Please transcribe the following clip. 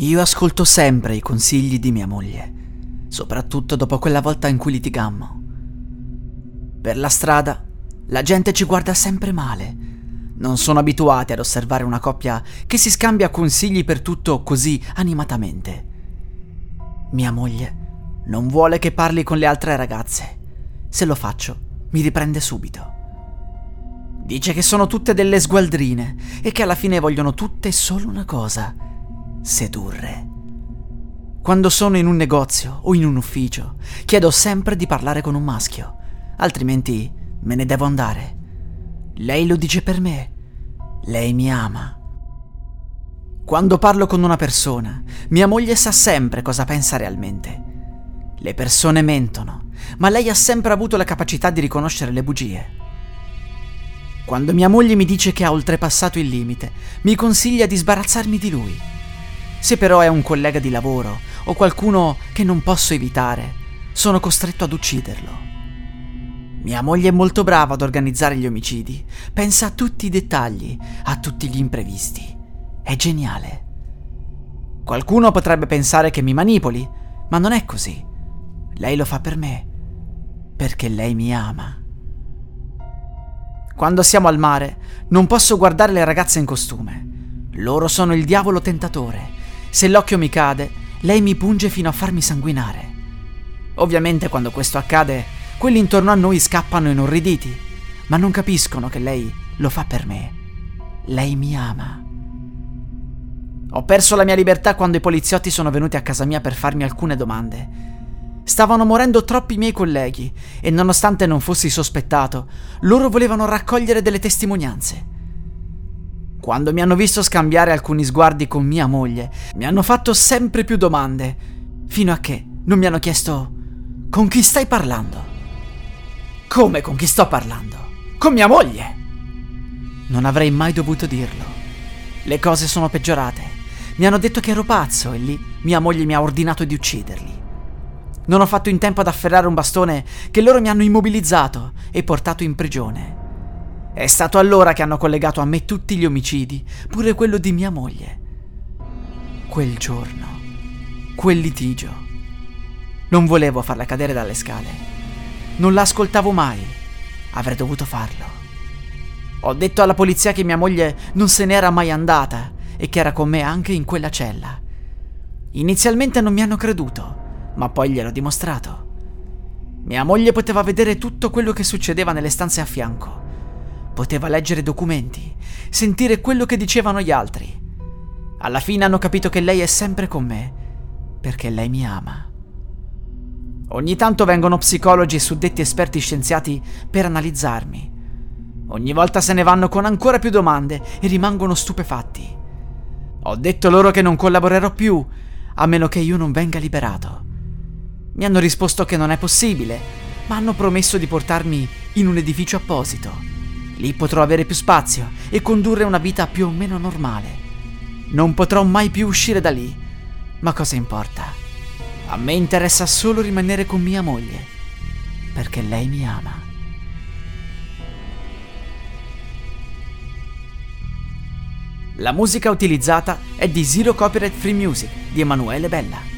Io ascolto sempre i consigli di mia moglie, soprattutto dopo quella volta in cui litigammo. Per la strada la gente ci guarda sempre male. Non sono abituati ad osservare una coppia che si scambia consigli per tutto così animatamente. Mia moglie non vuole che parli con le altre ragazze. Se lo faccio, mi riprende subito. Dice che sono tutte delle sgualdrine e che alla fine vogliono tutte solo una cosa, sedurre. Quando sono in un negozio o in un ufficio, chiedo sempre di parlare con un maschio, altrimenti me ne devo andare. Lei lo dice per me. Lei mi ama. Quando parlo con una persona, mia moglie sa sempre cosa pensa realmente. Le persone mentono, ma lei ha sempre avuto la capacità di riconoscere le bugie. Quando mia moglie mi dice che ha oltrepassato il limite, mi consiglia di sbarazzarmi di lui. Se però è un collega di lavoro o qualcuno che non posso evitare, sono costretto ad ucciderlo. Mia moglie è molto brava ad organizzare gli omicidi, pensa a tutti i dettagli, a tutti gli imprevisti. È geniale. Qualcuno potrebbe pensare che mi manipoli, ma non è così. Lei lo fa per me, perché lei mi ama. Quando siamo al mare, non posso guardare le ragazze in costume. Loro sono il diavolo tentatore. Se l'occhio mi cade, lei mi punge fino a farmi sanguinare. Ovviamente quando questo accade, quelli intorno a noi scappano inorriditi, ma non capiscono che lei lo fa per me. Lei mi ama. Ho perso la mia libertà quando i poliziotti sono venuti a casa mia per farmi alcune domande. Stavano morendo troppi miei colleghi e nonostante non fossi sospettato, loro volevano raccogliere delle testimonianze. Quando mi hanno visto scambiare alcuni sguardi con mia moglie, mi hanno fatto sempre più domande, fino a che non mi hanno chiesto con chi stai parlando? Come con chi sto parlando? Con mia moglie! Non avrei mai dovuto dirlo. Le cose sono peggiorate. Mi hanno detto che ero pazzo e lì mia moglie mi ha ordinato di ucciderli. Non ho fatto in tempo ad afferrare un bastone che loro mi hanno immobilizzato e portato in prigione. È stato allora che hanno collegato a me tutti gli omicidi, pure quello di mia moglie. Quel giorno, quel litigio. Non volevo farla cadere dalle scale. Non la ascoltavo mai. Avrei dovuto farlo. Ho detto alla polizia che mia moglie non se n'era mai andata e che era con me anche in quella cella. Inizialmente non mi hanno creduto ma poi gliel'ho dimostrato. Mia moglie poteva vedere tutto quello che succedeva nelle stanze a fianco. Poteva leggere documenti, sentire quello che dicevano gli altri. Alla fine hanno capito che lei è sempre con me, perché lei mi ama. Ogni tanto vengono psicologi e suddetti esperti scienziati per analizzarmi. Ogni volta se ne vanno con ancora più domande e rimangono stupefatti. Ho detto loro che non collaborerò più, a meno che io non venga liberato. Mi hanno risposto che non è possibile, ma hanno promesso di portarmi in un edificio apposito. Lì potrò avere più spazio e condurre una vita più o meno normale. Non potrò mai più uscire da lì, ma cosa importa? A me interessa solo rimanere con mia moglie, perché lei mi ama. La musica utilizzata è di Zero Copyright Free Music di Emanuele Bella.